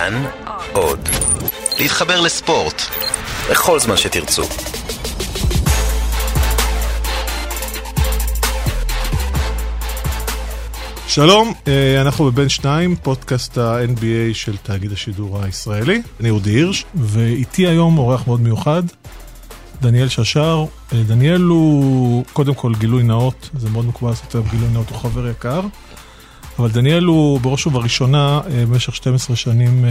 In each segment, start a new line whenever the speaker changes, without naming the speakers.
כאן עוד. להתחבר לספורט בכל זמן שתרצו.
שלום, אה, אנחנו בבין שניים, פודקאסט ה-NBA של תאגיד השידור הישראלי. אני אודי הירש, ואיתי היום אורח מאוד מיוחד, דניאל ששר. אה, דניאל הוא, קודם כל גילוי נאות, זה מאוד מקובל לעשות היום גילוי נאות, הוא חבר יקר. אבל דניאל הוא בראש ובראשונה, אה, במשך 12 שנים,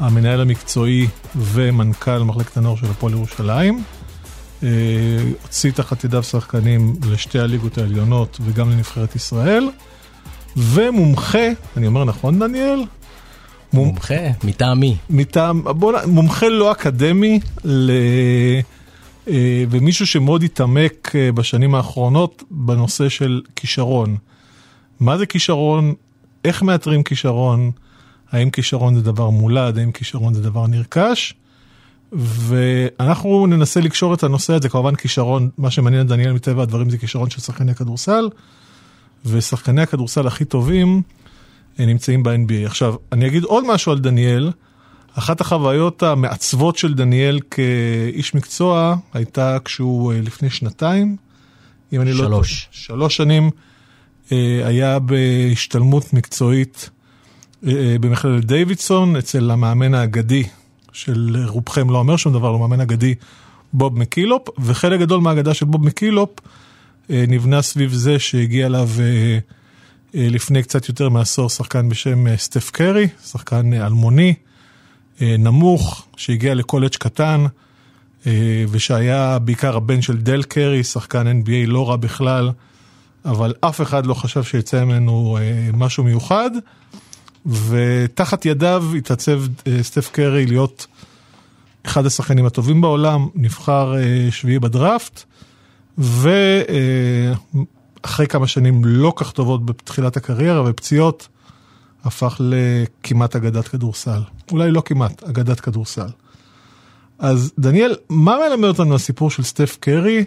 המנהל המקצועי ומנכ"ל מחלקת הנוער של הפועל ירושלים. הוציא תחת ידיו שחקנים לשתי הליגות העליונות וגם לנבחרת ישראל. ומומחה, אני אומר נכון דניאל?
מומחה, מטעם מי?
מטעם, בוא, מומחה לא אקדמי, ל... אה, ומישהו שמאוד התעמק אה, בשנים האחרונות בנושא של כישרון. מה זה כישרון? איך מאתרים כישרון? האם כישרון זה דבר מולד? האם כישרון זה דבר נרכש? ואנחנו ננסה לקשור את הנושא הזה, כמובן כישרון, מה שמעניין את דניאל מטבע הדברים זה כישרון של שחקני כדורסל. ושחקני הכדורסל הכי טובים אה, נמצאים ב-NBA. עכשיו, אני אגיד עוד משהו על דניאל. אחת החוויות המעצבות של דניאל כאיש מקצוע הייתה כשהוא אה, לפני שנתיים,
אם אני שלוש. לא... שלוש.
שלוש שנים היה בהשתלמות מקצועית במכללת דיווידסון אצל המאמן האגדי של רובכם לא אומר שום דבר, הוא מאמן אגדי בוב מקילופ, וחלק גדול מהאגדה של בוב מקילופ אה, נבנה סביב זה שהגיע אליו אה, אה, לפני קצת יותר מעשור שחקן בשם סטף קרי, שחקן אלמוני, נמוך, שהגיע לקולג' קטן, ושהיה בעיקר הבן של דל קרי, שחקן NBA לא רע בכלל, אבל אף אחד לא חשב שיצא ממנו משהו מיוחד, ותחת ידיו התעצב סטף קרי להיות אחד השחקנים הטובים בעולם, נבחר שביעי בדראפט. ואחרי כמה שנים לא כך טובות בתחילת הקריירה ופציעות, הפך לכמעט אגדת כדורסל. אולי לא כמעט, אגדת כדורסל. אז דניאל, מה מלמד אותנו הסיפור של סטף קרי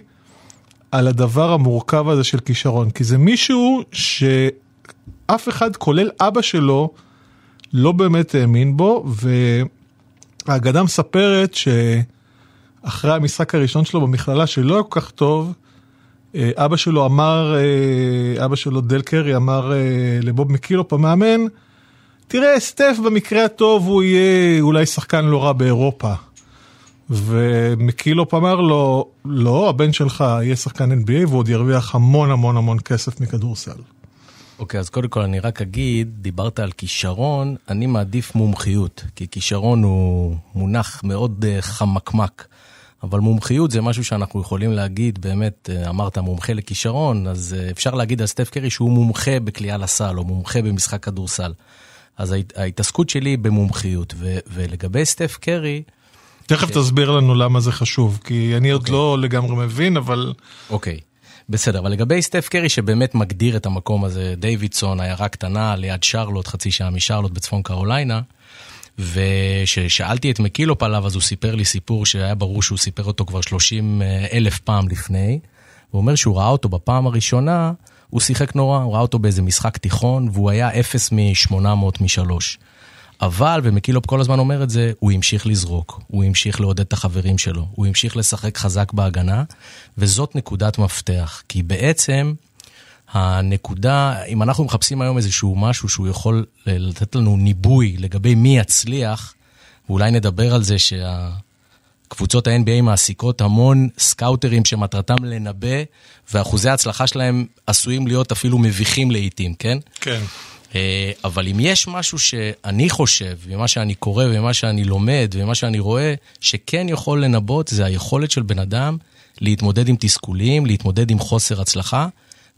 על הדבר המורכב הזה של כישרון? כי זה מישהו שאף אחד, כולל אבא שלו, לא באמת האמין בו, והאגדה מספרת ש... אחרי המשחק הראשון שלו במכללה שלא היה כל כך טוב, אה, אבא שלו אמר, אה, אבא שלו דל קרי אמר אה, לבוב מקילופ המאמן, תראה סטף במקרה הטוב הוא יהיה אולי שחקן לא רע באירופה. ומקילופ אמר לו, לא, הבן שלך יהיה שחקן NBA והוא עוד ירוויח המון המון המון כסף מכדורסל.
אוקיי, okay, אז קודם כל אני רק אגיד, דיברת על כישרון, אני מעדיף מומחיות, כי כישרון הוא מונח מאוד uh, חמקמק. אבל מומחיות זה משהו שאנחנו יכולים להגיד, באמת, אה, אמרת מומחה לכישרון, אז אה, אפשר להגיד על סטף קרי שהוא מומחה בקליעה לסל, או מומחה במשחק כדורסל. אז ההתעסקות שלי היא במומחיות, ו- ולגבי סטף קרי...
תכף ש... תסביר לנו למה זה חשוב, כי אני עוד אוקיי. לא לגמרי מבין, אבל...
אוקיי, בסדר, אבל לגבי סטף קרי שבאמת מגדיר את המקום הזה, דיווידסון, עיירה קטנה ליד שרלוט, חצי שעה משרלוט בצפון קרוליינה, וכששאלתי את מקילופ עליו, אז הוא סיפר לי סיפור שהיה ברור שהוא סיפר אותו כבר 30 אה, אלף פעם לפני. הוא אומר שהוא ראה אותו בפעם הראשונה, הוא שיחק נורא, הוא ראה אותו באיזה משחק תיכון, והוא היה 0 מ-800 מ-3. אבל, ומקילופ כל הזמן אומר את זה, הוא המשיך לזרוק, הוא המשיך לעודד את החברים שלו, הוא המשיך לשחק חזק בהגנה, וזאת נקודת מפתח. כי בעצם, הנקודה, אם אנחנו מחפשים היום איזשהו משהו שהוא יכול לתת לנו ניבוי לגבי מי יצליח, ואולי נדבר על זה שהקבוצות ה-NBA מעסיקות המון סקאוטרים שמטרתם לנבא, ואחוזי ההצלחה שלהם עשויים להיות אפילו מביכים לעיתים, כן?
כן.
אה, אבל אם יש משהו שאני חושב, ומה שאני קורא, ומה שאני לומד, ומה שאני רואה, שכן יכול לנבאות, זה היכולת של בן אדם להתמודד עם תסכולים, להתמודד עם חוסר הצלחה.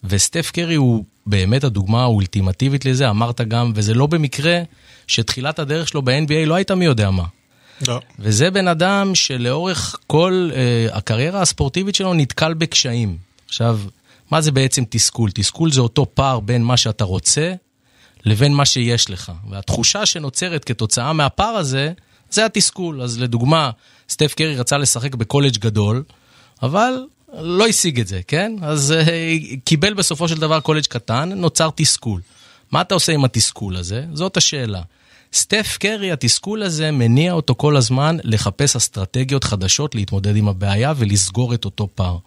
וסטף קרי הוא באמת הדוגמה האולטימטיבית לזה, אמרת גם, וזה לא במקרה שתחילת הדרך שלו ב-NBA לא הייתה מי יודע מה.
לא.
וזה בן אדם שלאורך כל אה, הקריירה הספורטיבית שלו נתקל בקשיים. עכשיו, מה זה בעצם תסכול? תסכול זה אותו פער בין מה שאתה רוצה לבין מה שיש לך. והתחושה שנוצרת כתוצאה מהפער הזה, זה התסכול. אז לדוגמה, סטף קרי רצה לשחק בקולג' גדול, אבל לא השיג את זה, כן? אז uh, קיבל בסופו של דבר קולג' קטן, נוצר תסכול. מה אתה עושה עם התסכול הזה? זאת השאלה. סטף קרי, התסכול הזה מניע אותו כל הזמן לחפש אסטרטגיות חדשות להתמודד עם הבעיה ולסגור את אותו פער.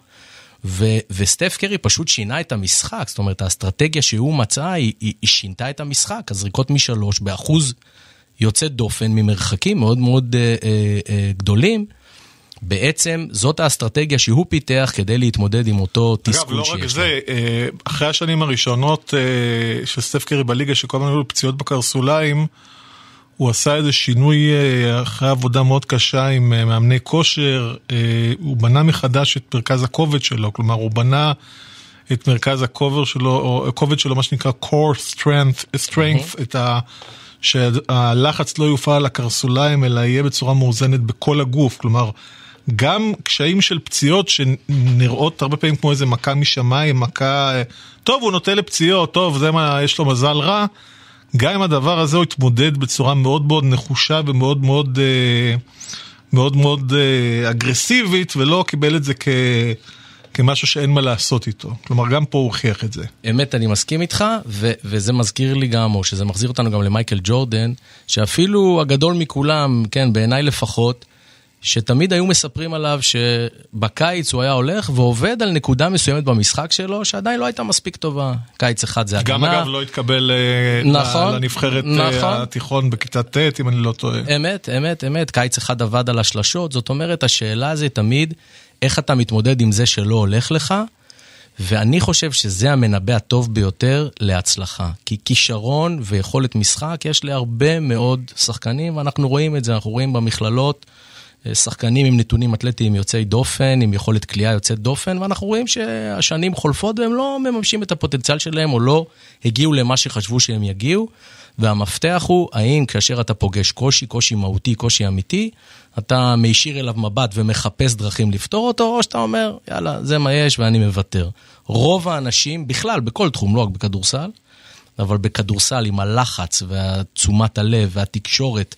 ו- וסטף קרי פשוט שינה את המשחק, זאת אומרת, האסטרטגיה שהוא מצא, היא, היא, היא שינתה את המשחק. הזריקות משלוש באחוז יוצא דופן ממרחקים מאוד מאוד אה, אה, אה, גדולים. בעצם זאת האסטרטגיה שהוא פיתח כדי להתמודד עם אותו תסכול
שיש
לו.
אגב, לא רק זה, אה, אחרי השנים הראשונות אה, של סטף קרי בליגה, שכל הזמן היו פציעות בקרסוליים, הוא עשה איזה שינוי אה, אחרי עבודה מאוד קשה עם מאמני כושר, הוא בנה מחדש את מרכז הכובד שלו, כלומר הוא בנה את מרכז הכובד שלו, או הכובד שלו, מה שנקרא core strength, strength את ה... שהלחץ לא יופעל על הקרסוליים, אלא יהיה בצורה מאוזנת בכל הגוף, כלומר... גם קשיים של פציעות שנראות הרבה פעמים כמו איזה מכה משמיים, מכה, טוב, הוא נוטה לפציעות, טוב, זה מה, יש לו מזל רע. גם עם הדבר הזה הוא התמודד בצורה מאוד מאוד נחושה ומאוד מאוד אה, מאוד מאוד אה, אגרסיבית, ולא קיבל את זה כ... כמשהו שאין מה לעשות איתו. כלומר, גם פה הוא הוכיח את זה.
אמת, אני מסכים איתך, ו- וזה מזכיר לי גם, או שזה מחזיר אותנו גם למייקל ג'ורדן, שאפילו הגדול מכולם, כן, בעיניי לפחות, שתמיד היו מספרים עליו שבקיץ הוא היה הולך ועובד על נקודה מסוימת במשחק שלו שעדיין לא הייתה מספיק טובה. קיץ אחד זה הגנה.
גם אגב לא התקבל אה, נכון, לנבחרת אה, נכון. התיכון בכיתה ט', אם אני לא טועה.
אמת, אמת, אמת. קיץ אחד עבד על השלשות, זאת אומרת, השאלה זה תמיד איך אתה מתמודד עם זה שלא הולך לך. ואני חושב שזה המנבא הטוב ביותר להצלחה. כי כישרון ויכולת משחק יש להרבה מאוד שחקנים, ואנחנו רואים את זה, אנחנו רואים במכללות. שחקנים עם נתונים אתלטיים יוצאי דופן, עם יכולת כליאה יוצאת דופן, ואנחנו רואים שהשנים חולפות והם לא מממשים את הפוטנציאל שלהם או לא הגיעו למה שחשבו שהם יגיעו. והמפתח הוא, האם כאשר אתה פוגש קושי, קושי מהותי, קושי אמיתי, אתה מישיר אליו מבט ומחפש דרכים לפתור אותו, או שאתה אומר, יאללה, זה מה יש ואני מוותר. רוב האנשים, בכלל, בכל תחום, לא רק בכדורסל, אבל בכדורסל עם הלחץ ותשומת הלב והתקשורת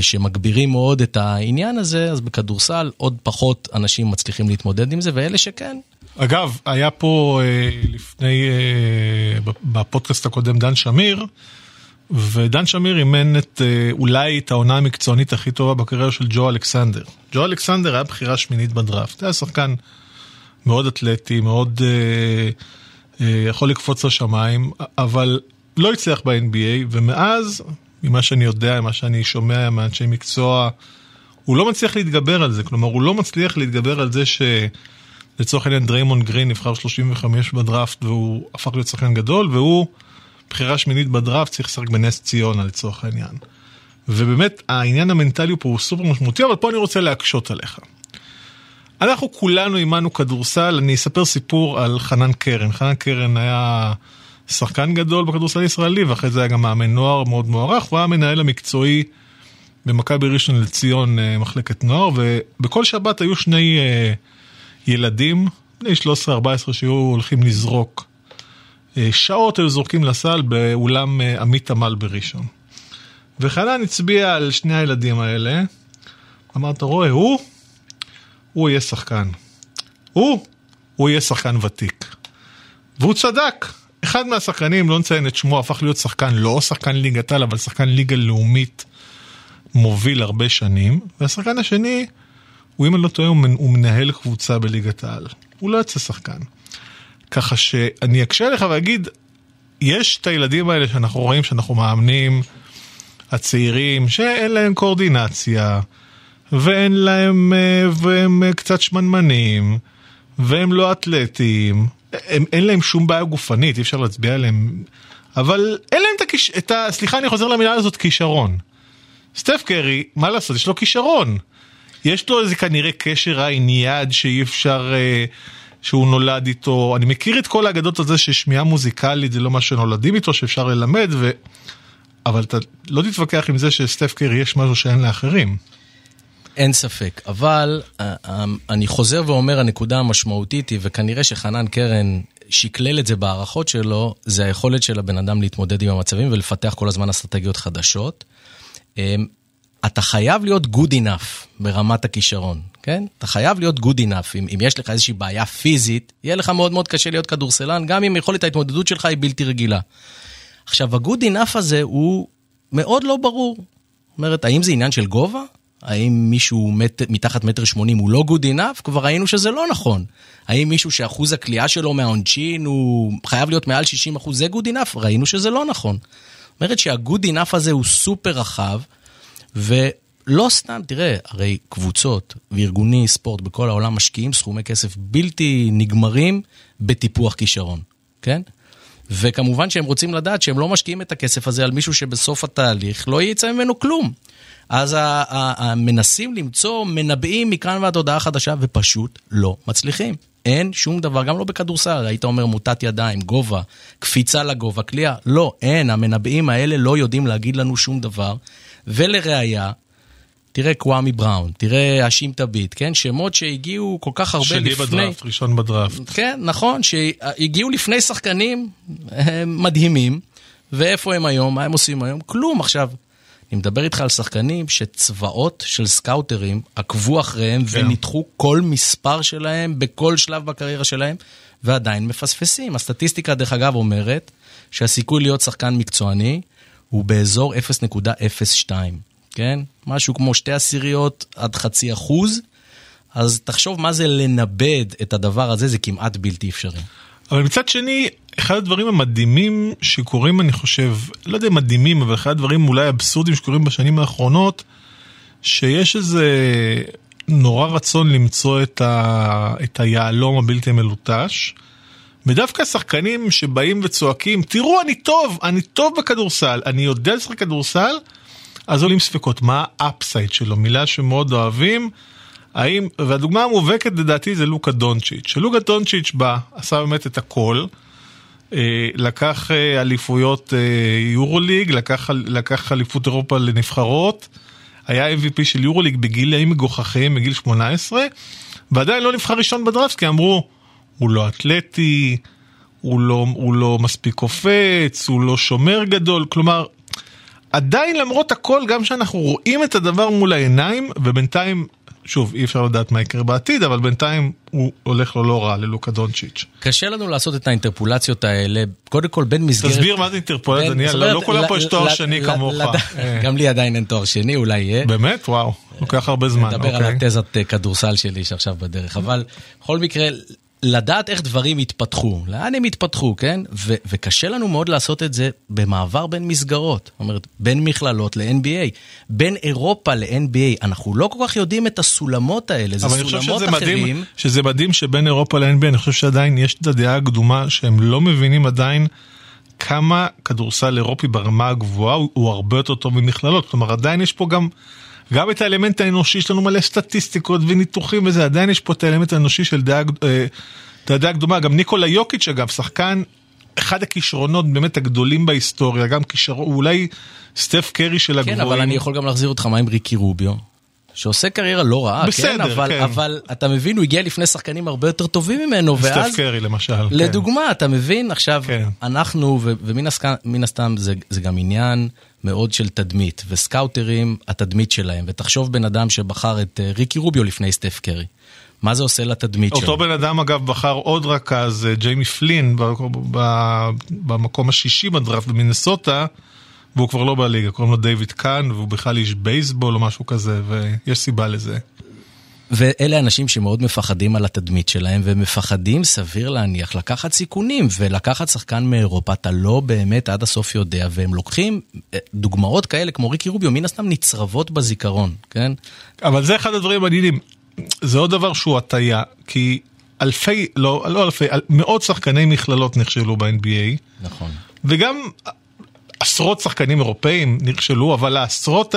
שמגבירים מאוד את העניין הזה, אז בכדורסל עוד פחות אנשים מצליחים להתמודד עם זה, ואלה שכן.
אגב, היה פה אה, לפני, בפודקאסט הקודם דן שמיר, ודן שמיר אימן את, אולי את העונה המקצוענית הכי טובה בקריירה של ג'ו אלכסנדר. ג'ו אלכסנדר היה בחירה שמינית בדראפט, היה שחקן מאוד אתלטי, מאוד יכול לקפוץ לשמיים, אבל לא הצליח ב-NBA, ומאז ממה שאני יודע, ממה שאני שומע מאנשי מקצוע, הוא לא מצליח להתגבר על זה. כלומר, הוא לא מצליח להתגבר על זה שלצורך העניין דריימון גרין נבחר 35 בדראפט והוא הפך להיות שחקן גדול, והוא בחירה שמינית בדראפט צריך לשחק בנס ציונה לצורך העניין. ובאמת העניין המנטלי פה הוא סופר משמעותי, אבל פה אני רוצה להקשות עליך. אנחנו כולנו אימנו כדורסל, אני אספר סיפור על חנן קרן. חנן קרן היה שחקן גדול בכדורסל הישראלי, ואחרי זה היה גם מאמן נוער מאוד מוערך, הוא היה המנהל המקצועי במכבי ראשון לציון, אה, מחלקת נוער, ובכל שבת היו שני אה, ילדים, בני 13-14, שהיו הולכים לזרוק. אה, שעות היו זורקים לסל באולם עמית עמל בראשון. וחנן הצביע על שני הילדים האלה, אמר, אתה רואה, הוא, הוא יהיה שחקן. הוא, הוא יהיה שחקן ותיק. והוא צדק. אחד מהשחקנים, לא נציין את שמו, הפך להיות שחקן, לא שחקן ליגת על, אבל שחקן ליגה לאומית מוביל הרבה שנים, והשחקן השני, הוא אם אני לא טועה, הוא מנהל קבוצה בליגת העל. הוא לא יצא שחקן. ככה שאני אקשה לך ואגיד, יש את הילדים האלה שאנחנו רואים שאנחנו מאמנים, הצעירים, שאין להם קואורדינציה, ואין להם, אה, והם קצת שמנמנים, והם לא אתלטים, הם, אין להם שום בעיה גופנית, אי אפשר להצביע עליהם, אבל אין להם את הכיש... את ה... סליחה, אני חוזר למילה הזאת, כישרון. סטף קרי, מה לעשות, יש לו כישרון. יש לו איזה כנראה קשר עין יד שאי אפשר, אה, שהוא נולד איתו. אני מכיר את כל האגדות על זה ששמיעה מוזיקלית זה לא מה שנולדים איתו, שאפשר ללמד, ו... אבל אתה לא תתווכח עם זה שסטף קרי יש משהו שאין לאחרים.
אין ספק, אבל אה, אה, אני חוזר ואומר, הנקודה המשמעותית היא, וכנראה שחנן קרן שקלל את זה בהערכות שלו, זה היכולת של הבן אדם להתמודד עם המצבים ולפתח כל הזמן אסטרטגיות חדשות. אה, אתה חייב להיות good enough ברמת הכישרון, כן? אתה חייב להיות good enough. אם, אם יש לך איזושהי בעיה פיזית, יהיה לך מאוד מאוד קשה להיות כדורסלן, גם אם יכולת ההתמודדות שלך היא בלתי רגילה. עכשיו, ה-good enough הזה הוא מאוד לא ברור. זאת אומרת, האם זה עניין של גובה? האם מישהו מת, מתחת מטר שמונים הוא לא good enough? כבר ראינו שזה לא נכון. האם מישהו שאחוז הכלייה שלו מהעונשין הוא חייב להיות מעל 60 אחוז זה good enough? ראינו שזה לא נכון. זאת אומרת שה-good enough הזה הוא סופר רחב, ולא סתם, תראה, הרי קבוצות וארגוני ספורט בכל העולם משקיעים סכומי כסף בלתי נגמרים בטיפוח כישרון, כן? וכמובן שהם רוצים לדעת שהם לא משקיעים את הכסף הזה על מישהו שבסוף התהליך לא יצא ממנו כלום. אז מנסים למצוא מנבאים מכאן ועד הודעה חדשה, ופשוט לא מצליחים. אין שום דבר, גם לא בכדורסל, היית אומר מוטת ידיים, גובה, קפיצה לגובה, כליאה. לא, אין, המנבאים האלה לא יודעים להגיד לנו שום דבר. ולראיה, תראה קוואמי בראון, תראה אשים תביט, כן? שמות שהגיעו כל כך הרבה
שני
לפני...
שני בדראפט, ראשון בדראפט.
כן, נכון, שהגיעו לפני שחקנים אה, מדהימים, ואיפה הם היום? מה הם עושים היום? כלום. עכשיו, אני מדבר איתך על שחקנים שצבאות של סקאוטרים עקבו אחריהם כן. וניתחו כל מספר שלהם בכל שלב בקריירה שלהם, ועדיין מפספסים. הסטטיסטיקה, דרך אגב, אומרת שהסיכוי להיות שחקן מקצועני הוא באזור 0.02, כן? משהו כמו שתי עשיריות עד חצי אחוז. אז תחשוב מה זה לנבד את הדבר הזה, זה כמעט בלתי אפשרי.
אבל מצד שני, אחד הדברים המדהימים שקורים, אני חושב, לא יודע אם מדהימים, אבל אחד הדברים אולי אבסורדים שקורים בשנים האחרונות, שיש איזה נורא רצון למצוא את, ה... את היהלום הבלתי מלוטש. ודווקא שחקנים שבאים וצועקים, תראו, אני טוב, אני טוב בכדורסל, אני יודע לשחק כדורסל, אז עולים ספקות, מה האפסייד שלו? מילה שמאוד אוהבים. האם, והדוגמה המובהקת לדעתי זה לוקה דונצ'יץ', שלוקה דונצ'יץ' בא, עשה באמת את הכל, לקח אה, אליפויות אה, יורוליג, לקח, לקח אליפות אירופה לנבחרות, היה MVP של יורוליג בגילאים מגוחכים, בגיל 18, ועדיין לא נבחר ראשון בדראפט, כי אמרו, הוא לא אתלטי, הוא לא, הוא לא מספיק קופץ, הוא לא שומר גדול, כלומר, עדיין למרות הכל, גם שאנחנו רואים את הדבר מול העיניים, ובינתיים שוב, אי אפשר לדעת מה יקרה בעתיד, אבל בינתיים הוא הולך לו לא רע ללוקה דונצ'יץ'.
קשה לנו לעשות את האינטרפולציות האלה, קודם כל בין מסגרת...
תסביר מה זה אינטרפולציה, דניאל, לא, כולם פה יש תואר שני כמוך.
אה. גם לי עדיין אין תואר שני, אולי יהיה.
באמת? וואו, לוקח הרבה זמן.
נדבר על אוקיי. התזת אה, כדורסל שלי שעכשיו בדרך, אבל בכל מקרה, לדעת איך דברים יתפתחו, לאן הם יתפתחו, כן? ו- וקשה לנו מאוד לעשות את זה במעבר בין מסגרות, זאת אומרת, בין מכללות ל-NBA, בין אירופה ל-NBA, אנחנו לא כל כך יודעים את הסולמות האלה, זה סולמות אחרים.
מדהים, שזה מדהים שבין אירופה ל-NBA, אני חושב שעדיין יש את הדעה הקדומה שהם לא מבינים עדיין כמה כדורסל אירופי ברמה הגבוהה הוא, הוא הרבה יותר טוב ממכללות, כלומר עדיין יש פה גם... גם את האלמנט האנושי, יש לנו מלא סטטיסטיקות וניתוחים וזה, עדיין יש פה את האלמנט האנושי של דעה, אה, דעה קדומה. גם ניקולה יוקיץ' אגב, שחקן, אחד הכישרונות באמת הגדולים בהיסטוריה, גם כישרון, אולי סטף קרי של הגבוהים.
כן, אבל אני יכול גם להחזיר אותך, מה עם ריקי רוביו? שעושה קרירה לא רעה, כן, בסדר, כן, אבל, כן. אבל אתה מבין, הוא הגיע לפני שחקנים הרבה יותר טובים ממנו,
ואז... סטף קרי למשל. כן.
לדוגמה, כן. אתה מבין, עכשיו, כן. אנחנו, ומן הסתם זה, זה גם עניין מאוד של תדמית, וסקאוטרים, התדמית שלהם, ותחשוב בן אדם שבחר את אה, ריקי רוביו לפני סטף קרי. מה זה עושה לתדמית שלו?
אותו בן אדם אגב בחר עוד רכז, אה, ג'יימי פלין, במקום השישי בדראפט במינסוטה, והוא כבר לא בליגה, קוראים לו דיוויד קאן, והוא בכלל איש בייסבול או משהו כזה, ויש סיבה לזה.
ואלה אנשים שמאוד מפחדים על התדמית שלהם, ומפחדים, סביר להניח, לקחת סיכונים, ולקחת שחקן מאירופה, אתה לא באמת עד הסוף יודע, והם לוקחים אה, דוגמאות כאלה, כמו ריקי רוביו, מן הסתם נצרבות בזיכרון, כן?
אבל זה אחד הדברים המעניינים. זה עוד דבר שהוא הטיה, כי אלפי, לא, לא אלפי, מאות שחקני מכללות נכשלו ב-NBA.
נכון.
וגם עשרות שחקנים אירופאים נכשלו, אבל העשרות,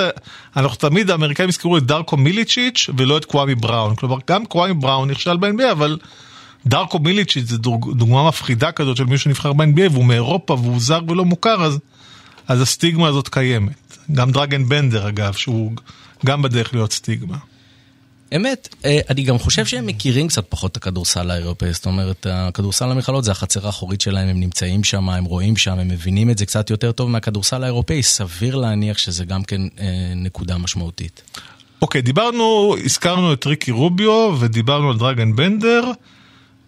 אנחנו תמיד האמריקאים יזכרו את דארקו מיליצ'יץ' ולא את קוואמי בראון. כלומר, גם קוואמי בראון נכשל ב-NBA, אבל דארקו מיליצ'יץ' זה דוגמה מפחידה כזאת של מישהו שנבחר ב-NBA והוא מאירופה והוא זר ולא מוכר, אז, אז הסטיגמה הזאת קיימת. גם דרגן בנדר אגב, שהוא גם בדרך להיות סטיגמה.
אמת, אה, אני גם חושב שהם מכירים קצת פחות את הכדורסל האירופאי, זאת אומרת, הכדורסל המכללות זה החצר האחורית שלהם, הם נמצאים שם, הם רואים שם, הם מבינים את זה קצת יותר טוב מהכדורסל האירופאי, סביר להניח שזה גם כן אה, נקודה משמעותית.
אוקיי, דיברנו, הזכרנו את ריקי רוביו ודיברנו על דרגן בנדר,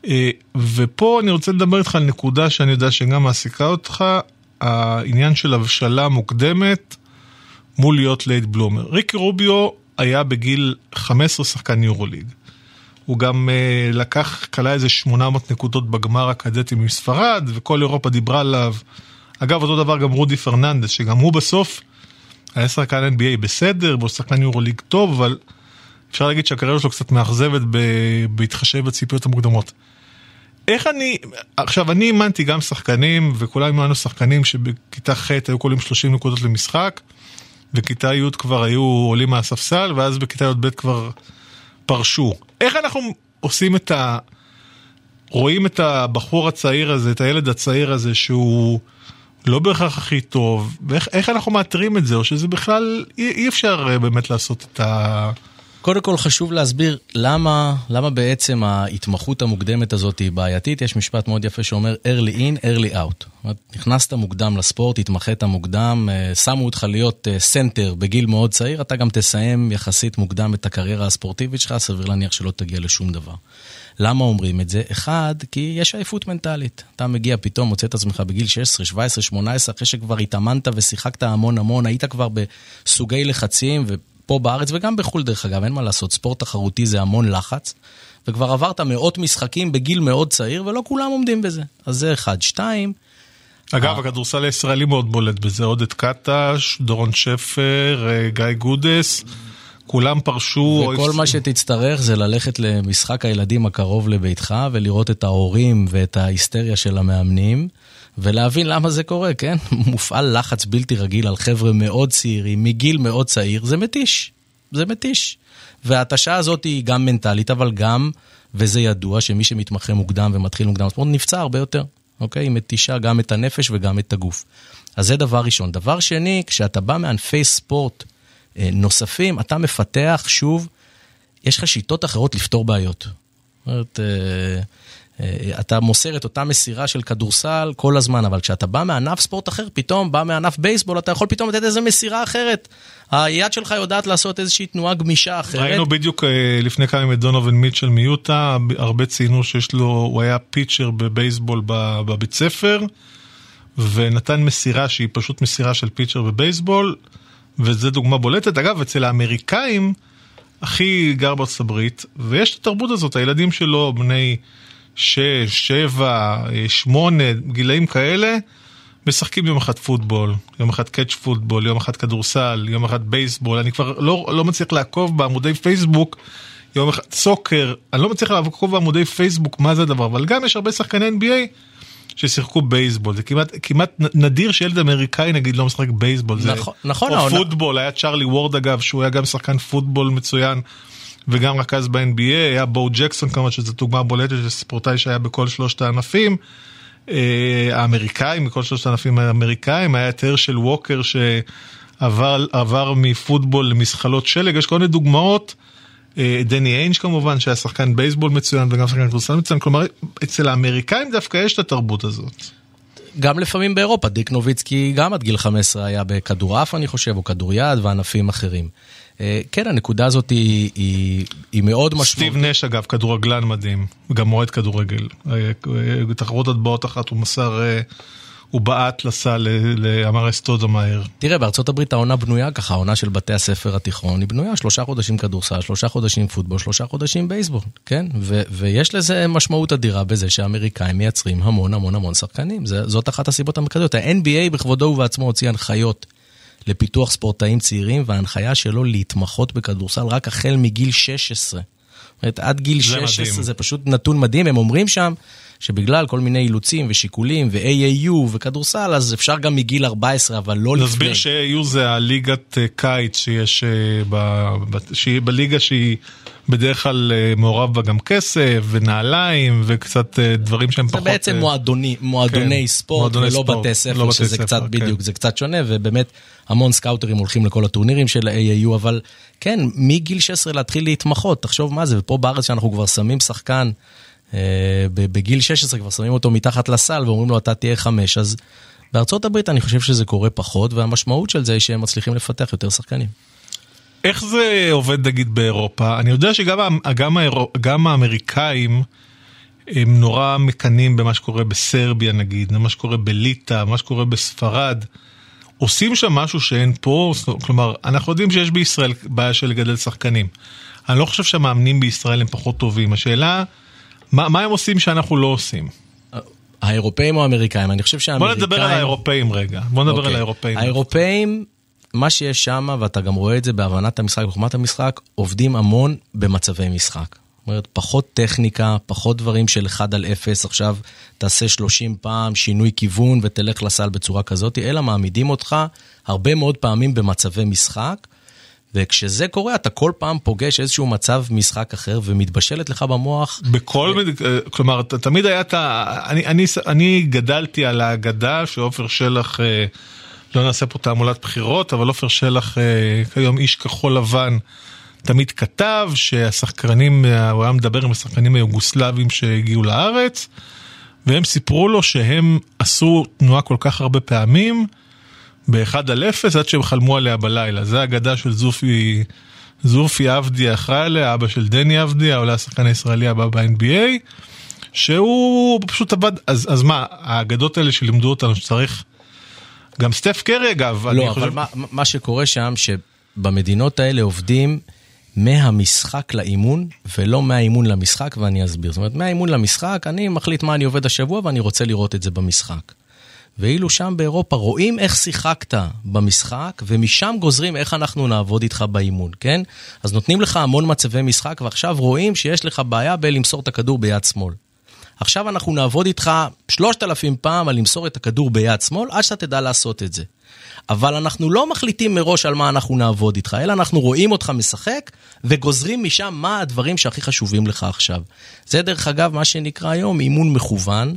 אה, ופה אני רוצה לדבר איתך על נקודה שאני יודע שגם מעסיקה אותך, העניין של הבשלה מוקדמת. מול להיות late bloomer. ריקי רוביו היה בגיל 15 שחקן יורוליג. הוא גם אה, לקח, קלע איזה 800 נקודות בגמר הקדטי מספרד, וכל אירופה דיברה עליו. אגב, אותו דבר גם רודי פרננדס, שגם הוא בסוף היה שחקן NBA בסדר, והוא שחקן יורוליג טוב, אבל אפשר להגיד שהקריירה שלו קצת מאכזבת בהתחשב בציפיות המוקדמות. איך אני, עכשיו אני אימנתי גם שחקנים, וכולם היינו שחקנים שבכיתה ח' היו קולים 30 נקודות למשחק, וכיתה י' כבר היו עולים מהספסל, ואז בכיתה י"ב כבר פרשו. איך אנחנו עושים את ה... רואים את הבחור הצעיר הזה, את הילד הצעיר הזה, שהוא לא בהכרח הכי טוב, ואיך אנחנו מאתרים את זה, או שזה בכלל אי, אי אפשר אה, באמת לעשות את ה...
קודם כל חשוב להסביר למה, למה בעצם ההתמחות המוקדמת הזאת היא בעייתית. יש משפט מאוד יפה שאומר early in, early out. נכנסת מוקדם לספורט, התמחית מוקדם, אה, שמו אותך להיות סנטר אה, בגיל מאוד צעיר, אתה גם תסיים יחסית מוקדם את הקריירה הספורטיבית שלך, סביר להניח שלא תגיע לשום דבר. למה אומרים את זה? אחד, כי יש עייפות מנטלית. אתה מגיע פתאום, מוצא את עצמך בגיל 16, 17, 18, אחרי שכבר התאמנת ושיחקת המון המון, היית כבר בסוגי לחצים, פה בארץ וגם בחו"ל דרך אגב, אין מה לעשות, ספורט תחרותי זה המון לחץ, וכבר עברת מאות משחקים בגיל מאוד צעיר, ולא כולם עומדים בזה. אז זה אחד. שתיים...
אגב, ה... הכדורסל הישראלי מאוד בולט בזה, עודד קטש, דורון שפר, אה, גיא גודס. כולם פרשו.
וכל מה שתצטרך זה ללכת למשחק הילדים הקרוב לביתך ולראות את ההורים ואת ההיסטריה של המאמנים. ולהבין למה זה קורה, כן? מופעל לחץ בלתי רגיל על חבר'ה מאוד צעירים, מגיל מאוד צעיר, זה מתיש. זה מתיש. וההתשה הזאת היא גם מנטלית, אבל גם, וזה ידוע, שמי שמתמחה מוקדם ומתחיל מוקדם בספורט נפצע הרבה יותר, אוקיי? היא מתישה גם את הנפש וגם את הגוף. אז זה דבר ראשון. דבר שני, כשאתה בא מענפי ספורט נוספים, אתה מפתח, שוב, יש לך שיטות אחרות לפתור בעיות. זאת אומרת, אה, אה, אתה מוסר את אותה מסירה של כדורסל כל הזמן, אבל כשאתה בא מענף ספורט אחר, פתאום בא מענף בייסבול, אתה יכול פתאום לתת איזה מסירה אחרת. היד שלך יודעת לעשות איזושהי תנועה גמישה אחרת.
ראינו בדיוק אה, לפני כמה ימים את דונובין מיטשל מיוטה, הרבה ציינו שיש לו, הוא היה פיצ'ר בבייסבול בבית ספר, ונתן מסירה שהיא פשוט מסירה של פיצ'ר בבייסבול, וזו דוגמה בולטת. אגב, אצל האמריקאים, הכי גר בארצות הברית, ויש את התרבות הזאת, הילדים שלו, בני... שש, שבע, שמונה, גילאים כאלה, משחקים יום אחד פוטבול, יום אחד catch פוטבול, יום אחד כדורסל, יום אחד בייסבול, אני כבר לא, לא מצליח לעקוב בעמודי פייסבוק, יום אחד soccer, אני לא מצליח לעקוב בעמודי פייסבוק מה זה הדבר, אבל גם יש הרבה שחקני NBA ששיחקו בייסבול, זה כמעט, כמעט נדיר שילד אמריקאי נגיד לא משחק בייסבול,
נכון, זה, נכון,
או פוטבול, היה צ'ארלי וורד אגב, שהוא היה גם שחקן פוטבול מצוין. וגם רכז ב-NBA, היה בואו ג'קסון כמובן, שזו דוגמה בולטת של ספורטאי שהיה בכל שלושת הענפים. אה, האמריקאים, מכל שלושת הענפים האמריקאים, היה את הרשל ווקר שעבר מפוטבול למזחלות שלג, יש כל מיני דוגמאות. אה, דני איינג' כמובן, שהיה שחקן בייסבול מצוין וגם שחקן כדורסל מצוין, כלומר אצל האמריקאים דווקא יש את התרבות הזאת.
גם לפעמים באירופה, דיק נוביצקי גם עד גיל 15 היה בכדורעף אני חושב, או כדוריד וענפים אחרים. אה, כן, הנקודה הזאת היא, היא, היא מאוד משמעותית.
סטיב נש אגב, כדורגלן מדהים, גם מועד כדורגל. אה, הטבעות אחת הוא מסר, הוא בעט לסל, אמר אסטודו מהר.
תראה, בארצות הברית העונה בנויה ככה, העונה של בתי הספר התיכון היא בנויה שלושה חודשים כדורסל, שלושה חודשים פוטבול, שלושה חודשים בייסבול, כן? ו- ויש לזה משמעות אדירה בזה שהאמריקאים מייצרים המון המון המון שחקנים. זאת אחת הסיבות המרכזיות. ה-NBA בכבודו ובעצמו הוציא הנחיות. לפיתוח ספורטאים צעירים, וההנחיה שלו להתמחות בכדורסל רק החל מגיל 16. זאת אומרת, עד גיל 16 מדהים. זה פשוט נתון מדהים, הם אומרים שם שבגלל כל מיני אילוצים ושיקולים ו-AAU וכדורסל, אז אפשר גם מגיל 14, אבל לא לפני.
נסביר ש-AAU זה הליגת אה, קיץ שיש, אה, שהיא בליגה שהיא בדרך כלל אה, מעורב בה גם כסף ונעליים וקצת דברים שהם
זה
פחות...
זה בעצם מועדוני, מועדוני כן, ספורט מועדוני ולא ספורט, בתי ספר, לא שזה בתי קצת, כן. בדיוק, זה קצת שונה, ובאמת המון סקאוטרים הולכים לכל הטורנירים של ה-AAU, אבל כן, מגיל 16 להתחיל להתמחות, תחשוב מה זה, ופה בארץ שאנחנו כבר שמים שחקן, בגיל 16 כבר שמים אותו מתחת לסל ואומרים לו אתה תהיה חמש, אז בארצות הברית אני חושב שזה קורה פחות, והמשמעות של זה היא שהם מצליחים לפתח יותר שחקנים.
איך זה עובד נגיד באירופה? אני יודע שגם גם, האירו, גם האמריקאים הם נורא מקנאים במה שקורה בסרביה נגיד, במה שקורה בליטא, מה שקורה בספרד. עושים שם משהו שאין פה, כלומר, אנחנו יודעים שיש בישראל בעיה של לגדל שחקנים. אני לא חושב שהמאמנים בישראל הם פחות טובים. השאלה, מה, מה הם עושים שאנחנו לא עושים?
האירופאים או האמריקאים? אני חושב שהאמריקאים...
בוא נדבר על האירופאים רגע. בוא נדבר okay. על האירופאים.
האירופאים, מה שיש שם, ואתה גם רואה את זה בהבנת המשחק, בחוכמת המשחק, עובדים המון במצבי משחק. זאת אומרת, פחות טכניקה, פחות דברים של 1 על 0, עכשיו תעשה 30 פעם שינוי כיוון ותלך לסל בצורה כזאת, אלא מעמידים אותך הרבה מאוד פעמים במצבי משחק. וכשזה קורה, אתה כל פעם פוגש איזשהו מצב משחק אחר ומתבשלת לך במוח.
בכל, ו... כלומר, תמיד היה את ה... אני, אני, אני גדלתי על האגדה שעופר שלח, אה, לא נעשה פה תעמולת בחירות, אבל עופר שלח אה, כיום איש כחול לבן. תמיד כתב שהשחקנים, הוא היה מדבר עם השחקנים היוגוסלבים שהגיעו לארץ, והם סיפרו לו שהם עשו תנועה כל כך הרבה פעמים, באחד על אפס עד שהם חלמו עליה בלילה. זה האגדה של זופי, זופי עבדי אחראי עליה, אבא של דני עבדי, אולי השחקן הישראלי הבא ב-NBA, שהוא פשוט עבד, אז, אז מה, האגדות האלה שלימדו אותנו שצריך, גם סטף קרי אגב,
לא, אבל חושב... מה, מה שקורה שם, שבמדינות האלה עובדים מהמשחק לאימון, ולא מהאימון למשחק, ואני אסביר. זאת אומרת, מהאימון למשחק, אני מחליט מה אני עובד השבוע, ואני רוצה לראות את זה במשחק. ואילו שם באירופה רואים איך שיחקת במשחק, ומשם גוזרים איך אנחנו נעבוד איתך באימון, כן? אז נותנים לך המון מצבי משחק, ועכשיו רואים שיש לך בעיה בלמסור את הכדור ביד שמאל. עכשיו אנחנו נעבוד איתך שלושת אלפים פעם על למסור את הכדור ביד שמאל, עד שאתה תדע לעשות את זה. אבל אנחנו לא מחליטים מראש על מה אנחנו נעבוד איתך, אלא אנחנו רואים אותך משחק, וגוזרים משם מה הדברים שהכי חשובים לך עכשיו. זה דרך אגב מה שנקרא היום אימון מכוון,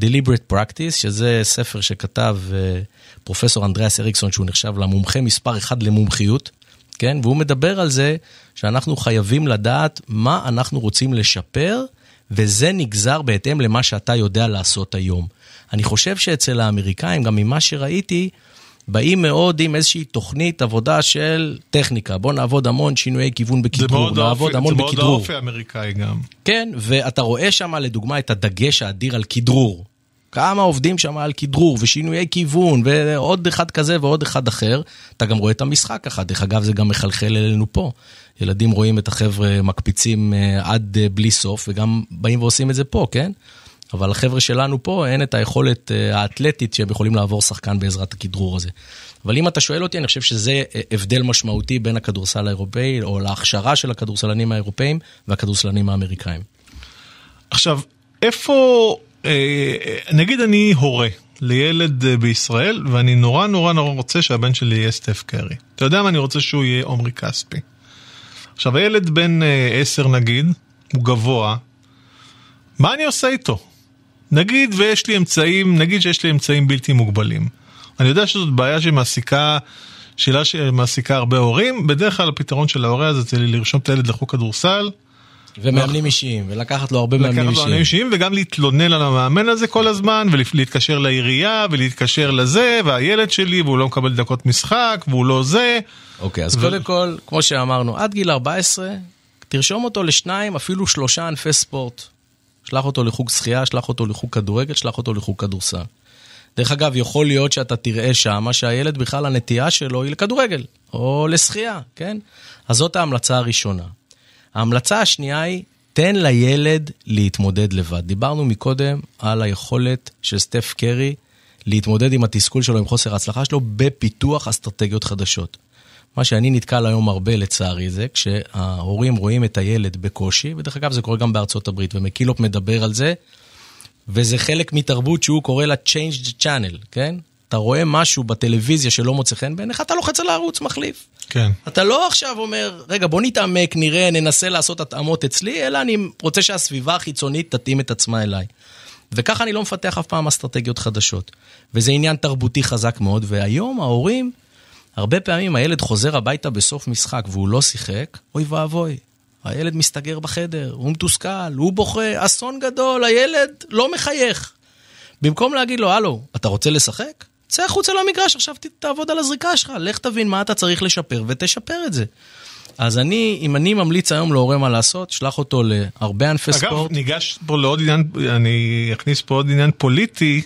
Deliberate Practice, שזה ספר שכתב אה, פרופסור אנדריאס אריקסון, שהוא נחשב למומחה מספר אחד למומחיות, כן? והוא מדבר על זה שאנחנו חייבים לדעת מה אנחנו רוצים לשפר, וזה נגזר בהתאם למה שאתה יודע לעשות היום. אני חושב שאצל האמריקאים, גם ממה שראיתי, באים מאוד עם איזושהי תוכנית עבודה של טכניקה. בוא נעבוד המון שינויי כיוון בכדרור, נעבוד
אופי,
המון בכדרור.
זה מאוד האופי האמריקאי גם.
כן, ואתה רואה שם לדוגמה את הדגש האדיר על כדרור. כמה עובדים שם על כדרור ושינויי כיוון ועוד אחד כזה ועוד אחד אחר. אתה גם רואה את המשחק ככה, דרך אגב זה גם מחלחל אלינו פה. ילדים רואים את החבר'ה מקפיצים אה, עד אה, בלי סוף וגם באים ועושים את זה פה, כן? אבל לחבר'ה שלנו פה אין את היכולת אה, האתלטית שהם יכולים לעבור שחקן בעזרת הכדרור הזה. אבל אם אתה שואל אותי, אני חושב שזה אה, הבדל משמעותי בין הכדורסל האירופאי, או להכשרה של הכדורסלנים האירופאים והכדורסלנים האמריקאים.
עכשיו, איפה, אה, נגיד אני הורה לילד בישראל, ואני נורא נורא נורא רוצה שהבן שלי יהיה סטף קרי. אתה יודע מה אני רוצה שהוא יהיה עומרי כספי. עכשיו, הילד בן עשר נגיד, הוא גבוה, מה אני עושה איתו? נגיד ויש לי אמצעים, נגיד שיש לי אמצעים בלתי מוגבלים. אני יודע שזאת בעיה שמעסיקה, שאלה שמעסיקה הרבה הורים, בדרך כלל הפתרון של ההורה הזה זה לרשום את הילד לחוג כדורסל.
ומאמנים אישיים, ולקחת לו הרבה מאמנים אישיים.
מאמנים אישיים, וגם להתלונן על המאמן הזה כל הזמן, ולהתקשר לעירייה, ולהתקשר לזה, והילד שלי, והוא לא מקבל דקות משחק, והוא לא זה.
אוקיי, אז ו... קודם כל, כמו שאמרנו, עד גיל 14, תרשום אותו לשניים, אפילו שלושה ענפי ספורט. שלח אותו לחוג שחייה, שלח אותו לחוג כדורגל, שלח אותו לחוג כדורסל. דרך אגב, יכול להיות שאתה תראה שמה שהילד בכלל הנטייה שלו היא לכדורגל, או לשחייה, כן? אז זאת ההמלצה הראשונה. ההמלצה השנייה היא, תן לילד להתמודד לבד. דיברנו מקודם על היכולת של סטף קרי להתמודד עם התסכול שלו, עם חוסר ההצלחה שלו, בפיתוח אסטרטגיות חדשות. מה שאני נתקל היום הרבה לצערי זה כשההורים רואים את הילד בקושי, ודרך אגב זה קורה גם בארצות הברית, ומקילופ מדבר על זה, וזה חלק מתרבות שהוא קורא לה Change the Channel, כן? אתה רואה משהו בטלוויזיה שלא מוצא חן בעיניך, אתה לוחץ על הערוץ מחליף.
כן.
אתה לא עכשיו אומר, רגע, בוא נתעמק, נראה, ננסה לעשות התאמות אצלי, אלא אני רוצה שהסביבה החיצונית תתאים את עצמה אליי. וככה אני לא מפתח אף פעם אסטרטגיות חדשות. וזה עניין תרבותי חזק מאוד, והיום ההורים הרבה פעמים הילד חוזר הביתה בסוף משחק והוא לא שיחק, אוי ואבוי. הילד מסתגר בחדר, הוא מתוסכל, הוא בוכה, אסון גדול, הילד לא מחייך. במקום להגיד לו, הלו, אתה רוצה לשחק? צא החוצה למגרש, עכשיו תעבוד על הזריקה שלך, לך תבין מה אתה צריך לשפר ותשפר את זה. אז אני, אם אני ממליץ היום להורה מה לעשות, שלח אותו להרבה ענפי
אגב,
ספורט.
אגב, ניגש פה לעוד עניין, אני אכניס פה עוד עניין פוליטי.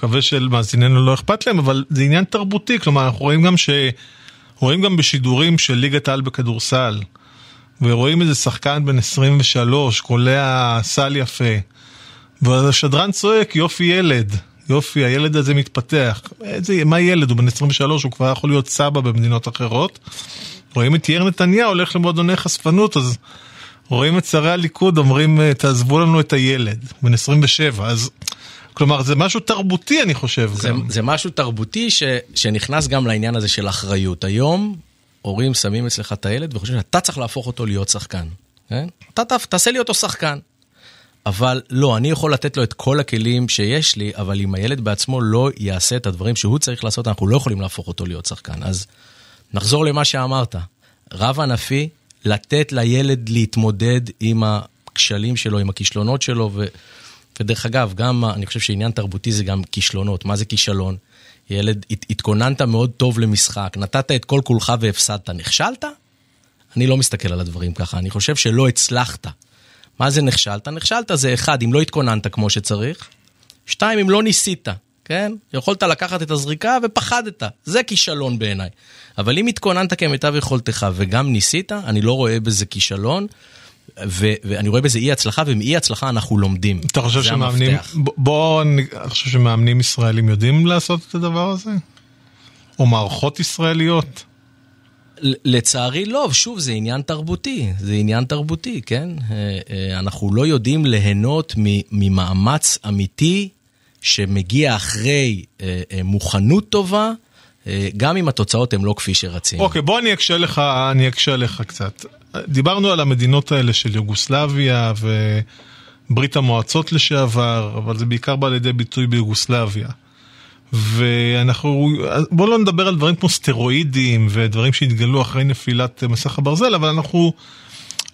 מקווה שלמאזיננו לא אכפת להם, אבל זה עניין תרבותי, כלומר אנחנו רואים גם ש... רואים גם בשידורים של ליגת העל בכדורסל, ורואים איזה שחקן בן 23, קולע סל יפה, והשדרן צועק, יופי ילד, יופי, הילד הזה מתפתח. איזה, מה ילד? הוא בן 23, הוא כבר יכול להיות סבא במדינות אחרות. רואים את יאיר נתניהו הולך למועדוני חשפנות, אז רואים את שרי הליכוד אומרים, תעזבו לנו את הילד, בן 27, אז... כלומר, זה משהו תרבותי, אני חושב.
זה, זה משהו תרבותי ש, שנכנס גם לעניין הזה של אחריות. היום, הורים שמים אצלך את הילד וחושבים שאתה צריך להפוך אותו להיות שחקן. כן? אתה תעשה לי אותו שחקן. אבל לא, אני יכול לתת לו את כל הכלים שיש לי, אבל אם הילד בעצמו לא יעשה את הדברים שהוא צריך לעשות, אנחנו לא יכולים להפוך אותו להיות שחקן. אז נחזור למה שאמרת. רב ענפי, לתת לילד להתמודד עם הכשלים שלו, עם הכישלונות שלו, ו... ודרך אגב, גם אני חושב שעניין תרבותי זה גם כישלונות. מה זה כישלון? ילד, הת, התכוננת מאוד טוב למשחק, נתת את כל כולך והפסדת, נכשלת? אני לא מסתכל על הדברים ככה, אני חושב שלא הצלחת. מה זה נכשלת? נכשלת זה אחד, אם לא התכוננת כמו שצריך, שתיים, אם לא ניסית, כן? יכולת לקחת את הזריקה ופחדת, זה כישלון בעיניי. אבל אם התכוננת כמיטב יכולתך וגם ניסית, אני לא רואה בזה כישלון. ו- ואני רואה בזה אי הצלחה, ומאי הצלחה אנחנו לומדים.
אתה חושב שמאמנים, בוא, אני חושב שמאמנים ישראלים יודעים לעשות את הדבר הזה? או מערכות ישראליות?
לצערי לא, שוב, זה עניין תרבותי, זה עניין תרבותי, כן? אה, אה, אנחנו לא יודעים ליהנות ממאמץ אמיתי שמגיע אחרי אה, מוכנות טובה, גם אם התוצאות הן לא כפי שרצינו.
אוקיי, בוא אני אקשה לך, אני אקשה לך קצת. דיברנו על המדינות האלה של יוגוסלביה וברית המועצות לשעבר, אבל זה בעיקר בא לידי ביטוי ביוגוסלביה. ואנחנו, בואו לא נדבר על דברים כמו סטרואידים ודברים שהתגלו אחרי נפילת מסך הברזל, אבל אנחנו,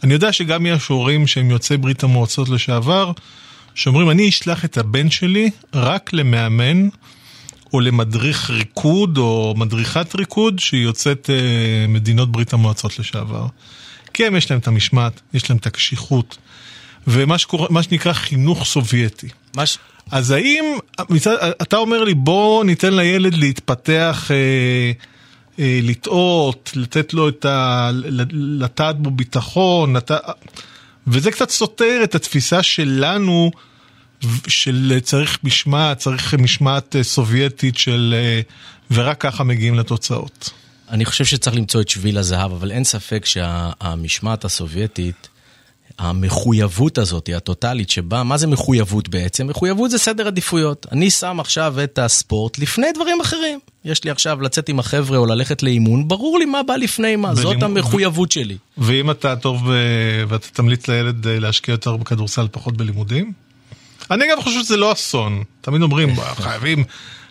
אני יודע שגם יש הורים שהם יוצאי ברית המועצות לשעבר, שאומרים, אני אשלח את הבן שלי רק למאמן או למדריך ריקוד או מדריכת ריקוד שהיא יוצאת אה, מדינות ברית המועצות לשעבר. כי הם יש להם את המשמעת, יש להם את הקשיחות, ומה שקורה, שנקרא חינוך סובייטי. מש... אז האם, מצד, אתה אומר לי בוא ניתן לילד להתפתח, אה, אה, לטעות, לתת לו את ה... לטעת בו ביטחון, לת... וזה קצת סותר את התפיסה שלנו, של צריך משמעת, צריך משמעת אה, סובייטית של... אה, ורק ככה מגיעים לתוצאות.
אני חושב שצריך למצוא את שביל הזהב, אבל אין ספק שהמשמעת הסובייטית, המחויבות הזאת, הטוטלית שבה, מה זה מחויבות בעצם? מחויבות זה סדר עדיפויות. אני שם עכשיו את הספורט לפני דברים אחרים. יש לי עכשיו לצאת עם החבר'ה או ללכת לאימון, ברור לי מה בא לפני מה, זאת המחויבות שלי.
ואם אתה טוב אה, ואתה תמליץ לילד להשקיע יותר בכדורסל, פחות בלימודים? אני אגב חושב שזה לא אסון. תמיד אומרים, חייבים...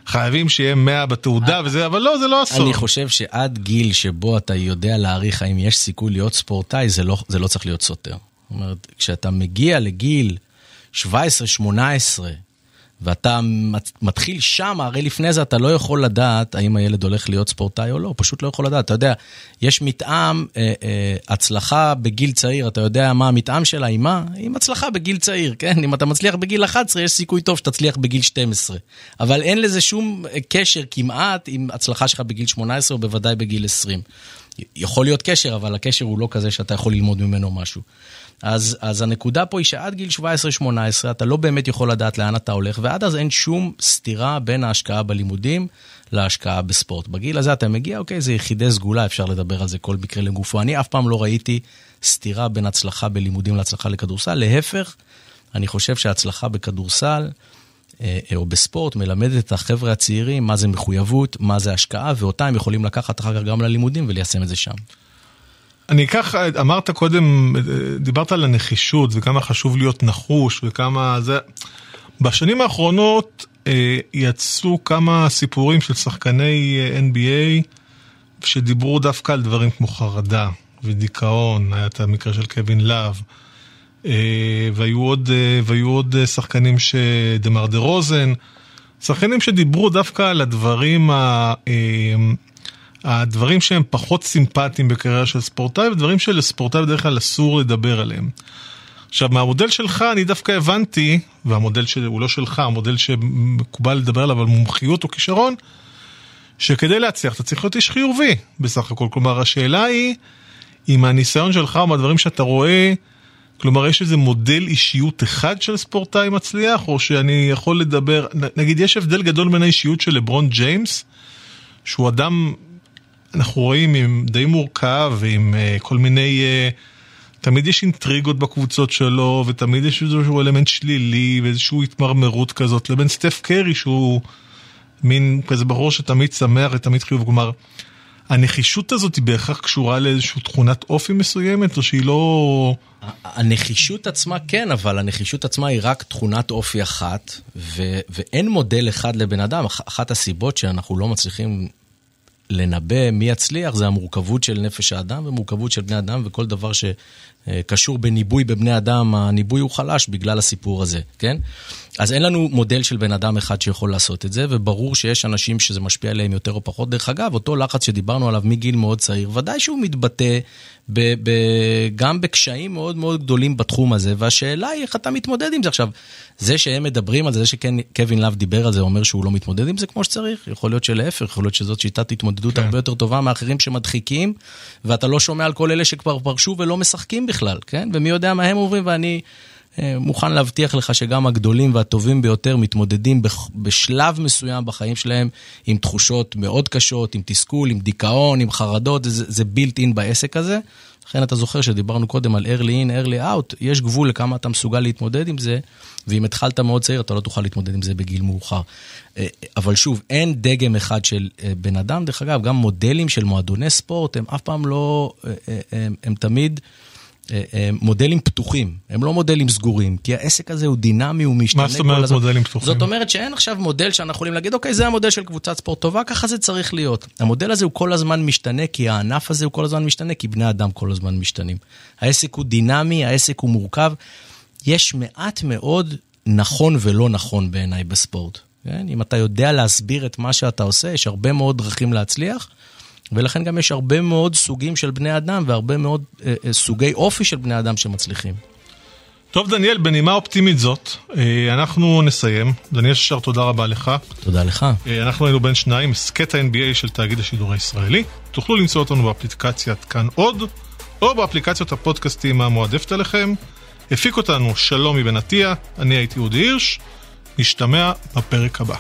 חייבים שיהיה 100 בתעודה וזה, אבל לא, זה לא אסון.
אני חושב שעד גיל שבו אתה יודע להעריך האם יש סיכוי להיות ספורטאי, זה לא, זה לא צריך להיות סותר. זאת אומרת, כשאתה מגיע לגיל 17-18, ואתה מתחיל שם, הרי לפני זה אתה לא יכול לדעת האם הילד הולך להיות ספורטאי או לא, פשוט לא יכול לדעת. אתה יודע, יש מתאם, אה, אה, הצלחה בגיל צעיר, אתה יודע מה המתאם שלה, עם מה? עם הצלחה בגיל צעיר, כן? אם אתה מצליח בגיל 11, יש סיכוי טוב שתצליח בגיל 12. אבל אין לזה שום קשר כמעט עם הצלחה שלך בגיל 18 או בוודאי בגיל 20. יכול להיות קשר, אבל הקשר הוא לא כזה שאתה יכול ללמוד ממנו משהו. אז, אז הנקודה פה היא שעד גיל 17-18 אתה לא באמת יכול לדעת לאן אתה הולך, ועד אז אין שום סתירה בין ההשקעה בלימודים להשקעה בספורט. בגיל הזה אתה מגיע, אוקיי, זה יחידי סגולה, אפשר לדבר על זה כל מקרה לגופו. אני אף פעם לא ראיתי סתירה בין הצלחה בלימודים להצלחה לכדורסל, להפך, אני חושב שהצלחה בכדורסל, או בספורט מלמדת את החבר'ה הצעירים מה זה מחויבות, מה זה השקעה, ואותה הם יכולים לקחת אחר כך גם ללימודים וליישם את זה שם.
אני אקח, אמרת קודם, דיברת על הנחישות וכמה חשוב להיות נחוש וכמה זה... בשנים האחרונות אה, יצאו כמה סיפורים של שחקני אה, NBA שדיברו דווקא על דברים כמו חרדה ודיכאון, היה את המקרה של קווין לאב. אה, והיו עוד, והיו עוד שחקנים שדמר דה רוזן, שחקנים שדיברו דווקא על הדברים ה... הדברים שהם פחות סימפטיים בקריירה של ספורטאי, ודברים שלספורטאי בדרך כלל אסור לדבר עליהם. עכשיו, מהמודל שלך אני דווקא הבנתי, והמודל שהוא לא שלך, המודל שמקובל לדבר עליו על מומחיות או כישרון, שכדי להצליח אתה צריך להיות איש חיובי בסך הכל. כלומר, השאלה היא, אם מהניסיון שלך או מהדברים שאתה רואה, כלומר, יש איזה מודל אישיות אחד של ספורטאי מצליח, או שאני יכול לדבר, נגיד, יש הבדל גדול בין האישיות של לברון ג'יימס, שהוא אדם, אנחנו רואים, עם די מורכב, ועם uh, כל מיני... Uh, תמיד יש אינטריגות בקבוצות שלו, ותמיד יש איזשהו אלמנט שלילי, ואיזושהי התמרמרות כזאת, לבין סטף קרי, שהוא מין כזה ברור שתמיד שמח ותמיד חיוב. כלומר, הנחישות הזאת היא בהכרח קשורה לאיזושהי תכונת אופי מסוימת, או שהיא לא...
הנחישות עצמה כן, אבל הנחישות עצמה היא רק תכונת אופי אחת, ו- ואין מודל אחד לבן אדם. אחת הסיבות שאנחנו לא מצליחים לנבא מי יצליח זה המורכבות של נפש האדם ומורכבות של בני אדם, וכל דבר שקשור בניבוי בבני אדם, הניבוי הוא חלש בגלל הסיפור הזה, כן? אז אין לנו מודל של בן אדם אחד שיכול לעשות את זה, וברור שיש אנשים שזה משפיע עליהם יותר או פחות. דרך אגב, אותו לחץ שדיברנו עליו מגיל מאוד צעיר, ודאי שהוא מתבטא ב, ב, גם בקשיים מאוד מאוד גדולים בתחום הזה, והשאלה היא איך אתה מתמודד עם זה. עכשיו, זה שהם מדברים על זה, זה שקווין לאב דיבר על זה, אומר שהוא לא מתמודד עם זה כמו שצריך, יכול להיות שלהפך, יכול להיות שזאת שיטת התמודדות כן. הרבה יותר טובה מאחרים שמדחיקים, ואתה לא שומע על כל אלה שכבר פרשו ולא משחקים בכלל, כן? ומי יודע מה הם עוברים, ואני... אה, מוכן להבטיח לך שגם הגדולים והטובים ביותר מתמודדים בשלב מסוים בחיים שלהם עם תחושות מאוד קשות, עם תסכול, עם דיכאון, עם חרדות, זה, built in בעסק הזה. לכן אתה זוכר שדיברנו קודם על early in, early out, יש גבול לכמה אתה מסוגל להתמודד עם זה, ואם התחלת מאוד צעיר אתה לא תוכל להתמודד עם זה בגיל מאוחר. אה, אבל שוב, אין דגם אחד של אה, בן אדם, דרך אגב, גם מודלים של מועדוני ספורט, הם אף פעם לא, הם, הם תמיד... אה, אה, מודלים פתוחים, הם לא מודלים סגורים, כי העסק הזה הוא דינמי, הוא משתנה.
מה זאת אומרת מודלים פתוחים?
זאת אומרת שאין עכשיו מודל שאנחנו יכולים להגיד, אוקיי, זה המודל של קבוצת ספורט טובה, ככה זה צריך להיות. המודל הזה הוא כל הזמן משתנה, כי הענף הזה הוא כל הזמן משתנה, כי בני אדם כל הזמן משתנים. העסק הוא דינמי, העסק הוא מורכב. יש מעט מאוד נכון ולא נכון בעיניי בספורט. כן? אם אתה יודע להסביר את מה שאתה עושה, יש הרבה מאוד דרכים להצליח. ולכן גם יש הרבה מאוד סוגים של בני אדם והרבה מאוד אה, אה, סוגי אופי של בני אדם שמצליחים.
טוב, דניאל, בנימה אופטימית זאת, אה, אנחנו נסיים. דניאל ששר, תודה רבה לך.
תודה לך.
אה, אנחנו היינו בין שניים, הסכת ה-NBA של תאגיד השידור הישראלי. תוכלו למצוא אותנו באפליקציית כאן עוד, או באפליקציות הפודקאסטים המועדפת עליכם. הפיק אותנו שלומי בן עטיה, אני הייתי אודי הירש, נשתמע בפרק הבא.